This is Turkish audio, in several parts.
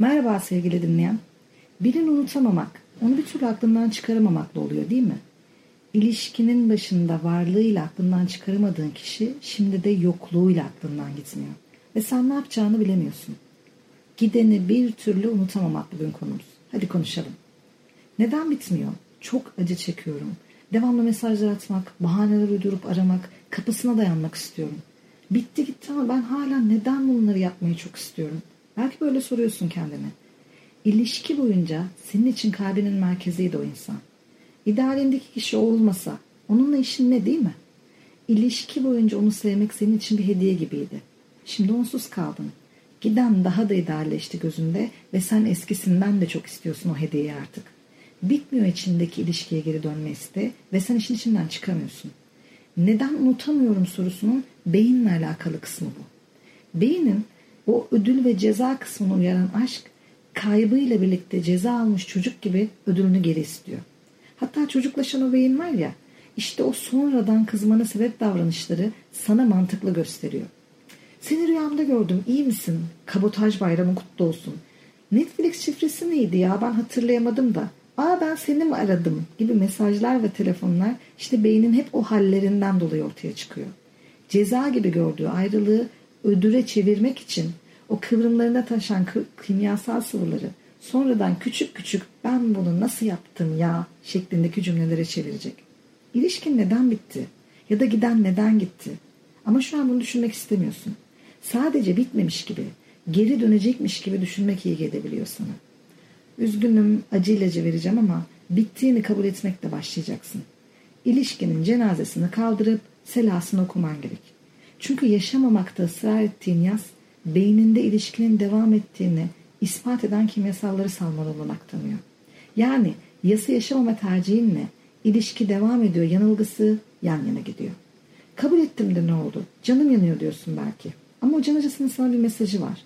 Merhaba sevgili dinleyen. Birini unutamamak, onu bir türlü aklından çıkaramamakla oluyor değil mi? İlişkinin başında varlığıyla aklından çıkaramadığın kişi şimdi de yokluğuyla aklından gitmiyor. Ve sen ne yapacağını bilemiyorsun. Gideni bir türlü unutamamak bugün konumuz. Hadi konuşalım. Neden bitmiyor? Çok acı çekiyorum. Devamlı mesajlar atmak, bahaneler uydurup aramak, kapısına dayanmak istiyorum. Bitti gitti ama ben hala neden bunları yapmayı çok istiyorum. Belki böyle soruyorsun kendine. İlişki boyunca senin için kalbinin merkeziydi o insan. İdealindeki kişi o olmasa onunla işin ne değil mi? İlişki boyunca onu sevmek senin için bir hediye gibiydi. Şimdi onsuz kaldın. Giden daha da idealleşti gözünde ve sen eskisinden de çok istiyorsun o hediyeyi artık. Bitmiyor içindeki ilişkiye geri dönme isteği ve sen işin içinden çıkamıyorsun. Neden unutamıyorum sorusunun beyinle alakalı kısmı bu. Beynin o ödül ve ceza kısmını uyaran aşk kaybıyla birlikte ceza almış çocuk gibi ödülünü geri istiyor. Hatta çocuklaşan o beyin var ya işte o sonradan kızmana sebep davranışları sana mantıklı gösteriyor. Seni rüyamda gördüm iyi misin? Kabotaj bayramı kutlu olsun. Netflix şifresi neydi ya ben hatırlayamadım da. Aa ben seni mi aradım gibi mesajlar ve telefonlar işte beynin hep o hallerinden dolayı ortaya çıkıyor. Ceza gibi gördüğü ayrılığı ödüre çevirmek için o kıvrımlarına taşan kimyasal sıvıları sonradan küçük küçük ben bunu nasıl yaptım ya şeklindeki cümlelere çevirecek. İlişkin neden bitti? Ya da giden neden gitti? Ama şu an bunu düşünmek istemiyorsun. Sadece bitmemiş gibi, geri dönecekmiş gibi düşünmek iyi gelebiliyor sana. Üzgünüm, acı ilacı vereceğim ama bittiğini kabul etmekle başlayacaksın. İlişkinin cenazesini kaldırıp selasını okuman gerek. Çünkü yaşamamakta ısrar ettiğin yaz, beyninde ilişkinin devam ettiğini ispat eden kimyasalları salmalı olanak tanıyor. Yani yası yaşamama tercihinle ilişki devam ediyor yanılgısı yan yana gidiyor. Kabul ettim de ne oldu? Canım yanıyor diyorsun belki. Ama o can acısının sana bir mesajı var.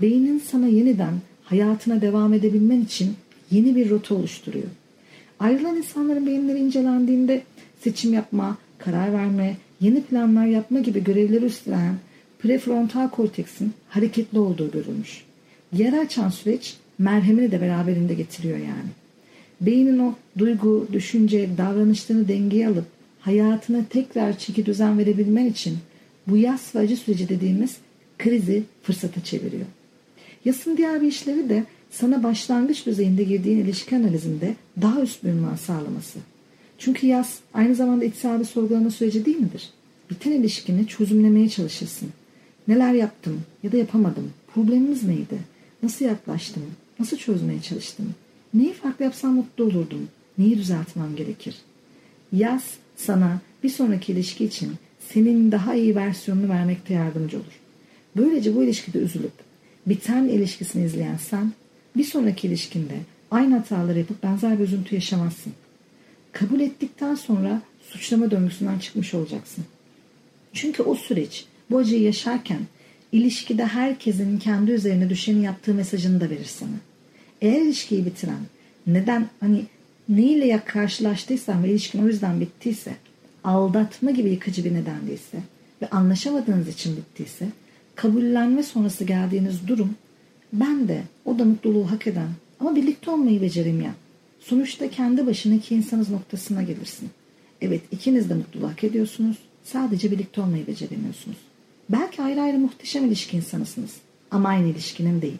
Beynin sana yeniden hayatına devam edebilmen için yeni bir rota oluşturuyor. Ayrılan insanların beyinleri incelendiğinde seçim yapma, karar verme, yeni planlar yapma gibi görevleri üstlenen prefrontal korteksin hareketli olduğu görülmüş. Yara açan süreç merhemini de beraberinde getiriyor yani. Beynin o duygu, düşünce, davranışlarını dengeye alıp hayatına tekrar çeki düzen verebilmen için bu yas ve acı süreci dediğimiz krizi fırsata çeviriyor. Yasın diğer bir işlevi de sana başlangıç düzeyinde girdiğin ilişki analizinde daha üst bir ünvan sağlaması. Çünkü yaz aynı zamanda içsel bir sorgulama süreci değil midir? Biten ilişkini çözümlemeye çalışırsın. Neler yaptım ya da yapamadım? Problemimiz neydi? Nasıl yaklaştım? Nasıl çözmeye çalıştım? Neyi farklı yapsam mutlu olurdum? Neyi düzeltmem gerekir? Yaz sana bir sonraki ilişki için senin daha iyi versiyonunu vermekte yardımcı olur. Böylece bu ilişkide üzülüp biten ilişkisini izleyen sen bir sonraki ilişkinde aynı hataları yapıp benzer bir üzüntü yaşamazsın. Kabul ettikten sonra suçlama döngüsünden çıkmış olacaksın. Çünkü o süreç bu acıyı yaşarken ilişkide herkesin kendi üzerine düşeni yaptığı mesajını da verir sana. Eğer ilişkiyi bitiren neden hani neyle ya karşılaştıysan ve ilişkin o yüzden bittiyse aldatma gibi yıkıcı bir neden değilse ve anlaşamadığınız için bittiyse kabullenme sonrası geldiğiniz durum ben de o da mutluluğu hak eden ama birlikte olmayı beceremeyen sonuçta kendi başına iki insanız noktasına gelirsin. Evet ikiniz de mutluluğu hak ediyorsunuz sadece birlikte olmayı beceremiyorsunuz. Belki ayrı ayrı muhteşem ilişki insanısınız ama aynı ilişkinin değil.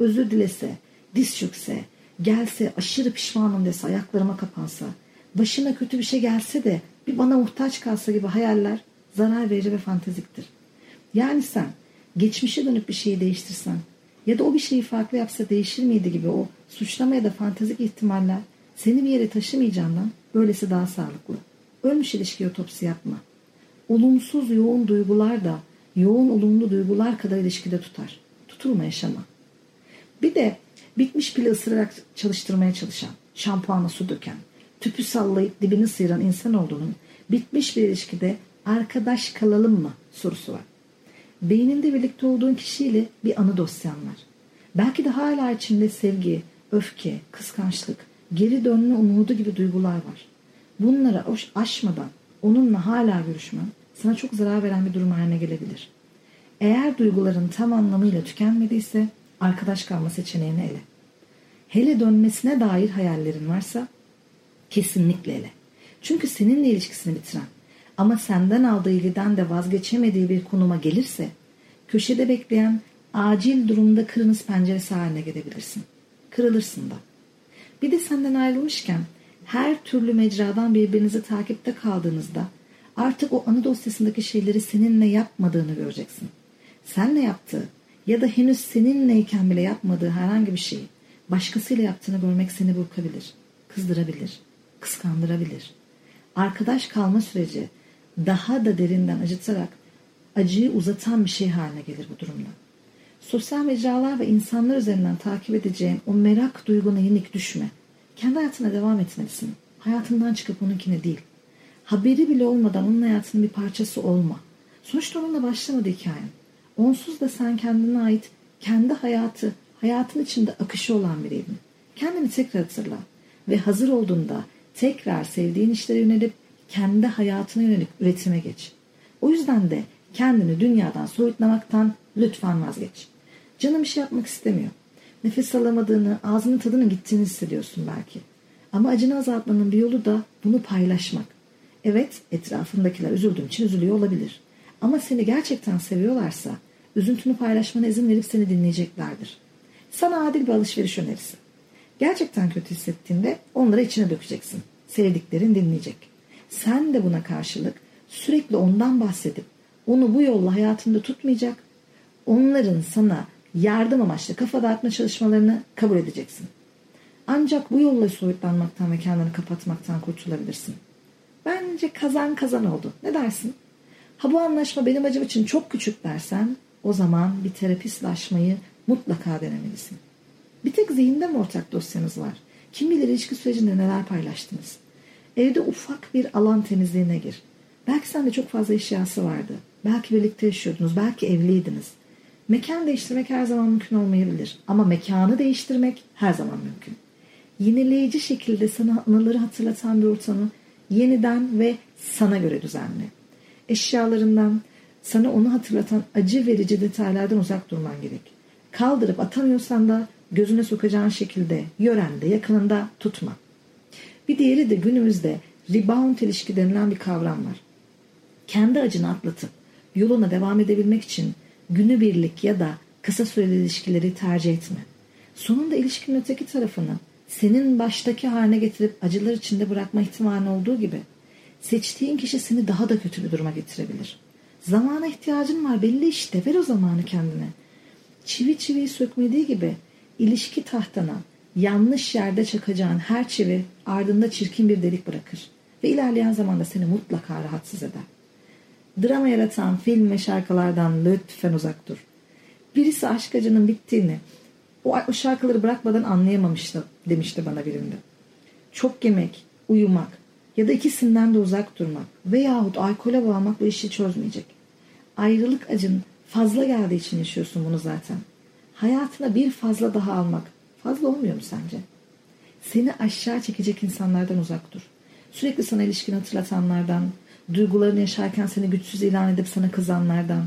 Özür dilese, diz çökse, gelse, aşırı pişmanım dese, ayaklarıma kapansa, başına kötü bir şey gelse de bir bana muhtaç kalsa gibi hayaller zarar verici ve fanteziktir. Yani sen geçmişe dönüp bir şeyi değiştirsen ya da o bir şeyi farklı yapsa değişir miydi gibi o suçlama ya da fantezik ihtimaller seni bir yere taşımayacağından böylesi daha sağlıklı. Ölmüş ilişki otopsi yapma. Olumsuz yoğun duygular da yoğun olumlu duygular kadar ilişkide tutar. Tutulma yaşama. Bir de bitmiş pili ısırarak çalıştırmaya çalışan, şampuana su döken, tüpü sallayıp dibini sıyıran insan olduğunun bitmiş bir ilişkide arkadaş kalalım mı sorusu var. Beyninde birlikte olduğun kişiyle bir anı dosyan var. Belki de hala içinde sevgi, öfke, kıskançlık, geri dönme umudu gibi duygular var. Bunları aşmadan onunla hala görüşmen sana çok zarar veren bir durum haline gelebilir. Eğer duyguların tam anlamıyla tükenmediyse arkadaş kalma seçeneğini ele. Hele dönmesine dair hayallerin varsa kesinlikle ele. Çünkü seninle ilişkisini bitiren ama senden aldığı ilgiden de vazgeçemediği bir konuma gelirse köşede bekleyen acil durumda kırınız penceresi haline gelebilirsin. Kırılırsın da. Bir de senden ayrılmışken her türlü mecradan birbirinizi takipte kaldığınızda artık o anı dosyasındaki şeyleri seninle yapmadığını göreceksin. Senle yaptığı ya da henüz seninleyken bile yapmadığı herhangi bir şeyi başkasıyla yaptığını görmek seni burkabilir, kızdırabilir, kıskandırabilir. Arkadaş kalma süreci daha da derinden acıtarak acıyı uzatan bir şey haline gelir bu durumda. Sosyal mecralar ve insanlar üzerinden takip edeceğin o merak duyguna yenik düşme. Kendi hayatına devam etmelisin. Hayatından çıkıp onunkine değil. Haberi bile olmadan onun hayatının bir parçası olma. Sonuçta onunla başlamadı hikayen. Onsuz da sen kendine ait kendi hayatı, hayatın içinde akışı olan biriydin. Kendini tekrar hatırla ve hazır olduğunda tekrar sevdiğin işlere yönelip kendi hayatına yönelik üretime geç. O yüzden de kendini dünyadan soyutlamaktan lütfen vazgeç. Canım bir şey yapmak istemiyor. Nefes alamadığını, ağzının tadının gittiğini hissediyorsun belki. Ama acını azaltmanın bir yolu da bunu paylaşmak. Evet, etrafındakiler üzüldüğüm için üzülüyor olabilir. Ama seni gerçekten seviyorlarsa üzüntünü paylaşmana izin verip seni dinleyeceklerdir. Sana adil bir alışveriş önerisi. Gerçekten kötü hissettiğinde onları içine dökeceksin. Sevdiklerin dinleyecek. Sen de buna karşılık sürekli ondan bahsedip onu bu yolla hayatında tutmayacak, onların sana yardım amaçlı kafa dağıtma çalışmalarını kabul edeceksin. Ancak bu yolla soyutlanmaktan ve kendini kapatmaktan kurtulabilirsin. Bence kazan kazan oldu. Ne dersin? Ha bu anlaşma benim acım için çok küçük dersen o zaman bir terapistlaşmayı mutlaka denemelisin. Bir tek zihinde mi ortak dosyanız var? Kim bilir ilişki sürecinde neler paylaştınız? Evde ufak bir alan temizliğine gir. Belki sende çok fazla eşyası vardı. Belki birlikte yaşıyordunuz. Belki evliydiniz. Mekan değiştirmek her zaman mümkün olmayabilir. Ama mekanı değiştirmek her zaman mümkün. Yenileyici şekilde sana anıları hatırlatan bir ortamı yeniden ve sana göre düzenle. Eşyalarından, sana onu hatırlatan acı verici detaylardan uzak durman gerek. Kaldırıp atamıyorsan da gözüne sokacağın şekilde yörende, yakınında tutma. Bir diğeri de günümüzde rebound ilişki denilen bir kavram var. Kendi acını atlatıp yoluna devam edebilmek için günübirlik ya da kısa süreli ilişkileri tercih etme. Sonunda ilişkinin öteki tarafını senin baştaki haline getirip acılar içinde bırakma ihtimali olduğu gibi seçtiğin kişi seni daha da kötü bir duruma getirebilir. Zamana ihtiyacın var belli işte ver o zamanı kendine. Çivi çiviyi sökmediği gibi ilişki tahtana yanlış yerde çakacağın her çivi ardında çirkin bir delik bırakır ve ilerleyen zamanda seni mutlaka rahatsız eder. Drama yaratan film ve şarkılardan lütfen uzak dur. Birisi aşk acının bittiğini, o, o şarkıları bırakmadan anlayamamıştı demişti bana birinde. Çok yemek, uyumak ya da ikisinden de uzak durmak veyahut alkole bağlamak bu işi çözmeyecek. Ayrılık acın fazla geldiği için yaşıyorsun bunu zaten. Hayatına bir fazla daha almak fazla olmuyor mu sence? Seni aşağı çekecek insanlardan uzak dur. Sürekli sana ilişkin hatırlatanlardan, duygularını yaşarken seni güçsüz ilan edip sana kızanlardan,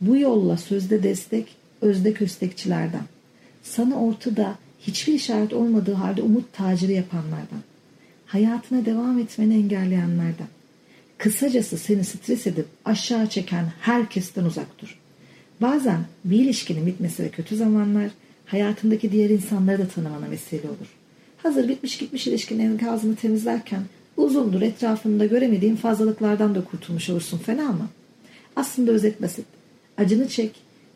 bu yolla sözde destek, özde köstekçilerden, sana ortada hiçbir işaret olmadığı halde umut taciri yapanlardan, hayatına devam etmeni engelleyenlerden, kısacası seni stres edip aşağı çeken herkesten uzak dur. Bazen bir ilişkinin bitmesi ve kötü zamanlar hayatındaki diğer insanları da tanımana vesile olur. Hazır bitmiş gitmiş ilişkinin enkazını temizlerken uzundur etrafında göremediğin fazlalıklardan da kurtulmuş olursun fena mı? Aslında özet basit. Acını çek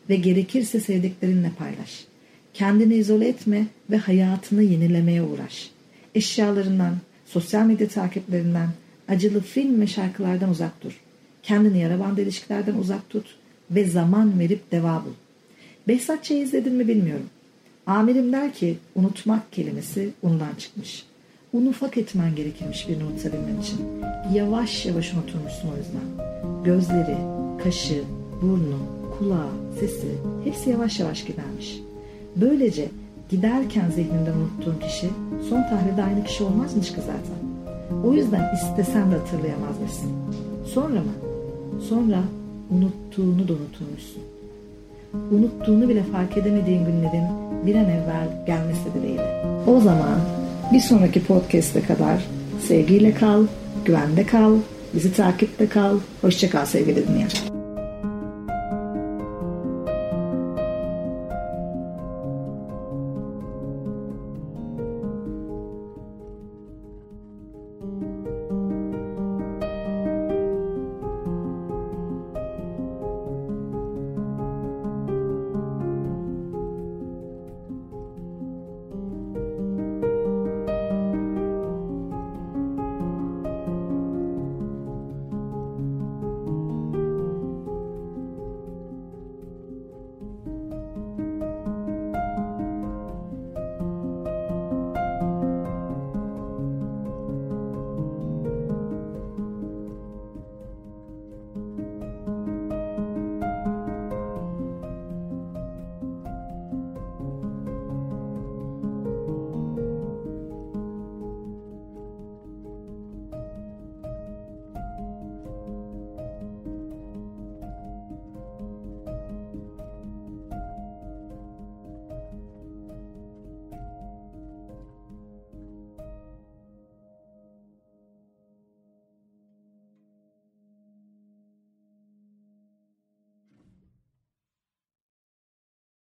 ve gerekirse sevdiklerinle paylaş. Kendini izole etme ve hayatını yenilemeye uğraş. Eşyalarından, sosyal medya takiplerinden, acılı film ve şarkılardan uzak dur. Kendini yara bandı ilişkilerden uzak tut ve zaman verip deva bul. Behzat izledin mi bilmiyorum. Amirim der ki unutmak kelimesi ondan çıkmış. Un ufak etmen gerekirmiş birini unutabilmen için. Yavaş yavaş unuturmuşsun o yüzden. Gözleri, kaşı, burnu, kulağı, sesi hepsi yavaş yavaş gidermiş. Böylece giderken zihninden unuttuğun kişi son tahlilde aynı kişi olmazmış ki zaten. O yüzden istesen de hatırlayamazmışsın. Sonra mı? Sonra unuttuğunu da unuturmuşsun. Unuttuğunu bile fark edemediğin günlerin bir an evvel gelmesi dileğiyle. O zaman bir sonraki podcast'e kadar sevgiyle kal, güvende kal, bizi takipte kal. Hoşçakal sevgili dinleyen.